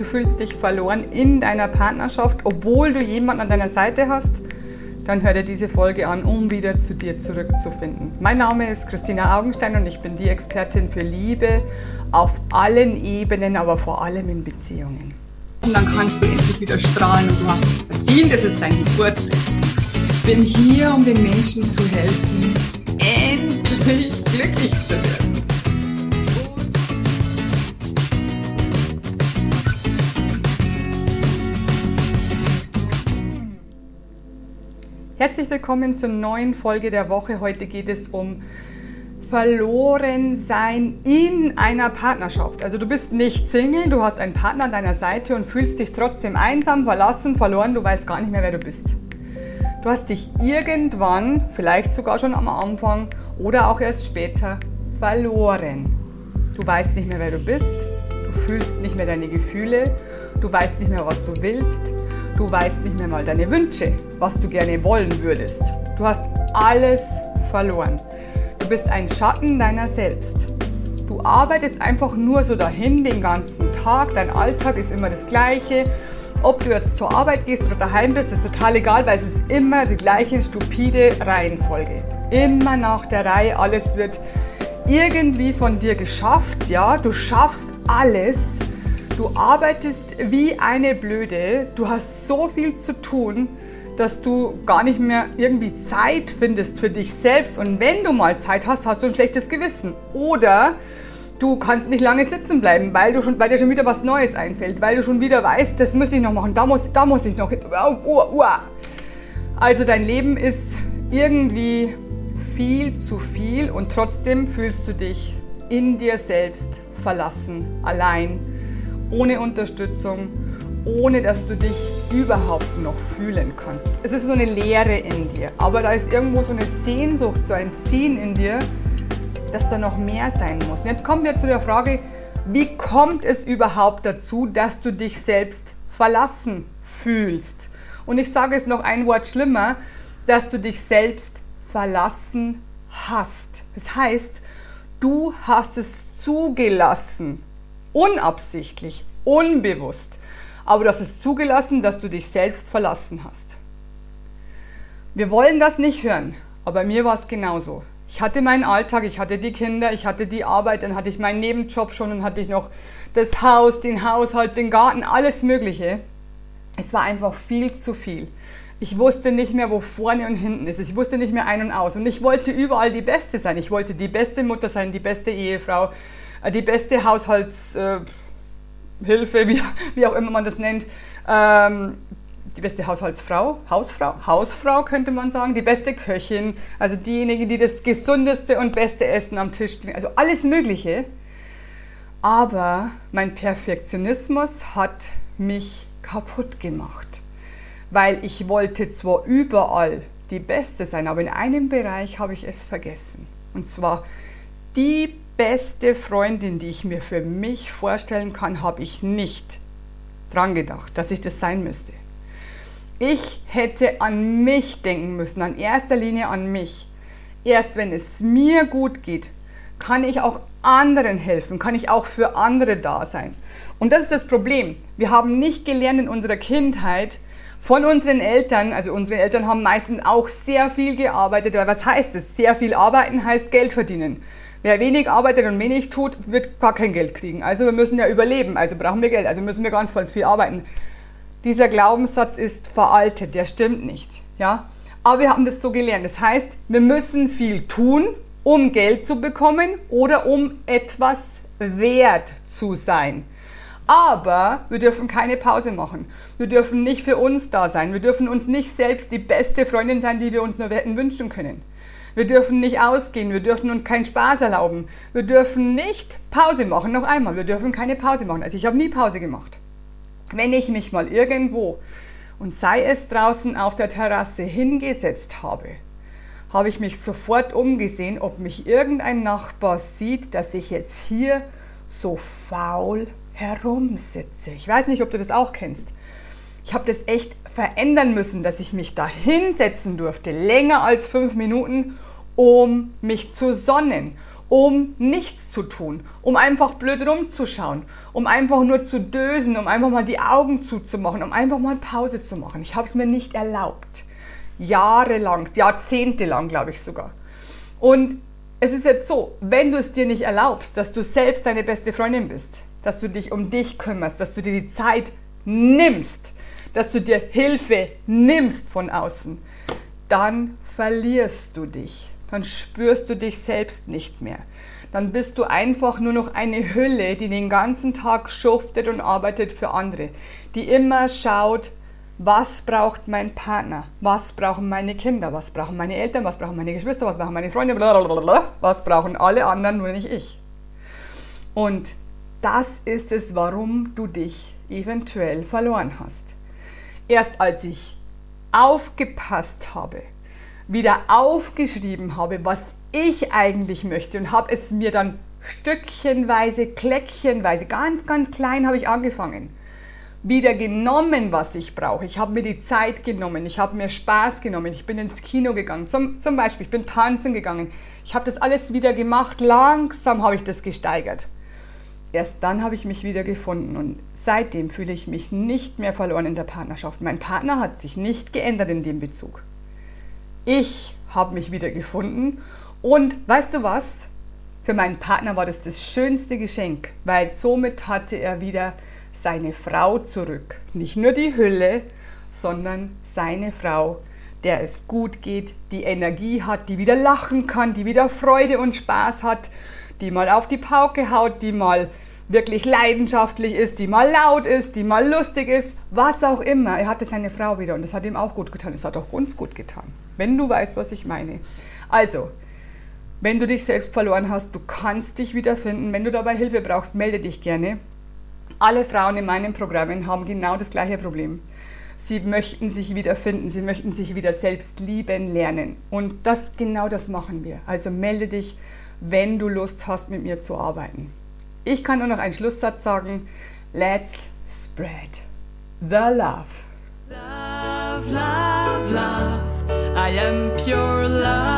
Du fühlst dich verloren in deiner Partnerschaft, obwohl du jemanden an deiner Seite hast? Dann hör dir diese Folge an, um wieder zu dir zurückzufinden. Mein Name ist Christina Augenstein und ich bin die Expertin für Liebe auf allen Ebenen, aber vor allem in Beziehungen. Und dann kannst du endlich wieder strahlen und du hast es verdient, es ist dein Geburtstag. Ich bin hier, um den Menschen zu helfen, endlich glücklich zu werden. Herzlich willkommen zur neuen Folge der Woche. Heute geht es um Verlorensein in einer Partnerschaft. Also du bist nicht Single, du hast einen Partner an deiner Seite und fühlst dich trotzdem einsam, verlassen, verloren, du weißt gar nicht mehr, wer du bist. Du hast dich irgendwann, vielleicht sogar schon am Anfang oder auch erst später, verloren. Du weißt nicht mehr, wer du bist, du fühlst nicht mehr deine Gefühle, du weißt nicht mehr, was du willst, Du weißt nicht mehr mal deine Wünsche, was du gerne wollen würdest. Du hast alles verloren. Du bist ein Schatten deiner selbst. Du arbeitest einfach nur so dahin den ganzen Tag. Dein Alltag ist immer das gleiche. Ob du jetzt zur Arbeit gehst oder daheim bist, ist total egal, weil es ist immer die gleiche stupide Reihenfolge. Immer nach der Reihe, alles wird irgendwie von dir geschafft, ja, du schaffst alles, Du arbeitest wie eine Blöde, du hast so viel zu tun, dass du gar nicht mehr irgendwie Zeit findest für dich selbst. Und wenn du mal Zeit hast, hast du ein schlechtes Gewissen. Oder du kannst nicht lange sitzen bleiben, weil, du schon, weil dir schon wieder was Neues einfällt, weil du schon wieder weißt, das muss ich noch machen, da muss, da muss ich noch. Also dein Leben ist irgendwie viel zu viel und trotzdem fühlst du dich in dir selbst verlassen, allein ohne Unterstützung, ohne dass du dich überhaupt noch fühlen kannst. Es ist so eine Leere in dir, aber da ist irgendwo so eine Sehnsucht, so ein Ziehen in dir, dass da noch mehr sein muss. Und jetzt kommen wir zu der Frage, wie kommt es überhaupt dazu, dass du dich selbst verlassen fühlst? Und ich sage es noch ein Wort schlimmer, dass du dich selbst verlassen hast. Das heißt, du hast es zugelassen, Unabsichtlich, unbewusst. Aber hast es zugelassen, dass du dich selbst verlassen hast. Wir wollen das nicht hören, aber mir war es genauso. Ich hatte meinen Alltag, ich hatte die Kinder, ich hatte die Arbeit, dann hatte ich meinen Nebenjob schon und hatte ich noch das Haus, den Haushalt, den Garten, alles Mögliche. Es war einfach viel zu viel. Ich wusste nicht mehr, wo vorne und hinten ist. Ich wusste nicht mehr ein und aus. Und ich wollte überall die Beste sein. Ich wollte die beste Mutter sein, die beste Ehefrau, äh, die beste Haushaltshilfe, wie, wie auch immer man das nennt, ähm, die beste Haushaltsfrau, Hausfrau, Hausfrau könnte man sagen, die beste Köchin, also diejenige, die das gesundeste und beste Essen am Tisch bringt, also alles Mögliche. Aber mein Perfektionismus hat mich kaputt gemacht, weil ich wollte zwar überall die Beste sein, aber in einem Bereich habe ich es vergessen. Und zwar die beste Freundin, die ich mir für mich vorstellen kann, habe ich nicht dran gedacht, dass ich das sein müsste. Ich hätte an mich denken müssen, an erster Linie an mich. Erst wenn es mir gut geht, kann ich auch anderen helfen, kann ich auch für andere da sein. Und das ist das Problem. Wir haben nicht gelernt in unserer Kindheit von unseren Eltern, also unsere Eltern haben meistens auch sehr viel gearbeitet, weil was heißt es? Sehr viel arbeiten heißt Geld verdienen. Wer wenig arbeitet und wenig tut, wird gar kein Geld kriegen. Also wir müssen ja überleben, also brauchen wir Geld, also müssen wir ganz viel arbeiten. Dieser Glaubenssatz ist veraltet, der stimmt nicht. Ja? Aber wir haben das so gelernt. Das heißt, wir müssen viel tun, um Geld zu bekommen oder um etwas wert zu sein. Aber wir dürfen keine Pause machen. Wir dürfen nicht für uns da sein. Wir dürfen uns nicht selbst die beste Freundin sein, die wir uns nur hätten wünschen können. Wir dürfen nicht ausgehen, wir dürfen uns keinen Spaß erlauben. Wir dürfen nicht Pause machen. Noch einmal, wir dürfen keine Pause machen. Also ich habe nie Pause gemacht. Wenn ich mich mal irgendwo und sei es draußen auf der Terrasse hingesetzt habe, habe ich mich sofort umgesehen, ob mich irgendein Nachbar sieht, dass ich jetzt hier so faul herumsitze. Ich weiß nicht, ob du das auch kennst. Ich habe das echt verändern müssen, dass ich mich da hinsetzen durfte, länger als fünf Minuten, um mich zu sonnen, um nichts zu tun, um einfach blöd rumzuschauen, um einfach nur zu dösen, um einfach mal die Augen zuzumachen, um einfach mal Pause zu machen. Ich habe es mir nicht erlaubt. Jahrelang, jahrzehntelang, glaube ich sogar. Und es ist jetzt so, wenn du es dir nicht erlaubst, dass du selbst deine beste Freundin bist, dass du dich um dich kümmerst, dass du dir die Zeit nimmst, dass du dir Hilfe nimmst von außen, dann verlierst du dich. Dann spürst du dich selbst nicht mehr. Dann bist du einfach nur noch eine Hülle, die den ganzen Tag schuftet und arbeitet für andere, die immer schaut, was braucht mein Partner, was brauchen meine Kinder, was brauchen meine Eltern, was brauchen meine Geschwister, was brauchen meine Freunde, blablabla, was brauchen alle anderen, nur nicht ich. Und das ist es, warum du dich eventuell verloren hast. Erst als ich aufgepasst habe, wieder aufgeschrieben habe, was ich eigentlich möchte und habe es mir dann stückchenweise, kläckchenweise, ganz, ganz klein habe ich angefangen. Wieder genommen, was ich brauche. Ich habe mir die Zeit genommen, ich habe mir Spaß genommen, ich bin ins Kino gegangen, zum, zum Beispiel, ich bin tanzen gegangen. Ich habe das alles wieder gemacht, langsam habe ich das gesteigert. Erst dann habe ich mich wieder gefunden und seitdem fühle ich mich nicht mehr verloren in der Partnerschaft. Mein Partner hat sich nicht geändert in dem Bezug. Ich habe mich wieder gefunden und weißt du was? Für meinen Partner war das das schönste Geschenk, weil somit hatte er wieder seine Frau zurück. Nicht nur die Hülle, sondern seine Frau, der es gut geht, die Energie hat, die wieder lachen kann, die wieder Freude und Spaß hat, die mal auf die Pauke haut, die mal wirklich leidenschaftlich ist, die mal laut ist, die mal lustig ist, was auch immer. Er hatte seine Frau wieder und das hat ihm auch gut getan. Das hat auch uns gut getan, wenn du weißt, was ich meine. Also, wenn du dich selbst verloren hast, du kannst dich wiederfinden. Wenn du dabei Hilfe brauchst, melde dich gerne. Alle Frauen in meinen Programmen haben genau das gleiche Problem. Sie möchten sich wiederfinden, sie möchten sich wieder selbst lieben lernen. Und das genau das machen wir. Also melde dich, wenn du Lust hast, mit mir zu arbeiten. Ich kann nur noch einen Schlusssatz sagen. Let's spread the love. Love, love, love. I am pure love.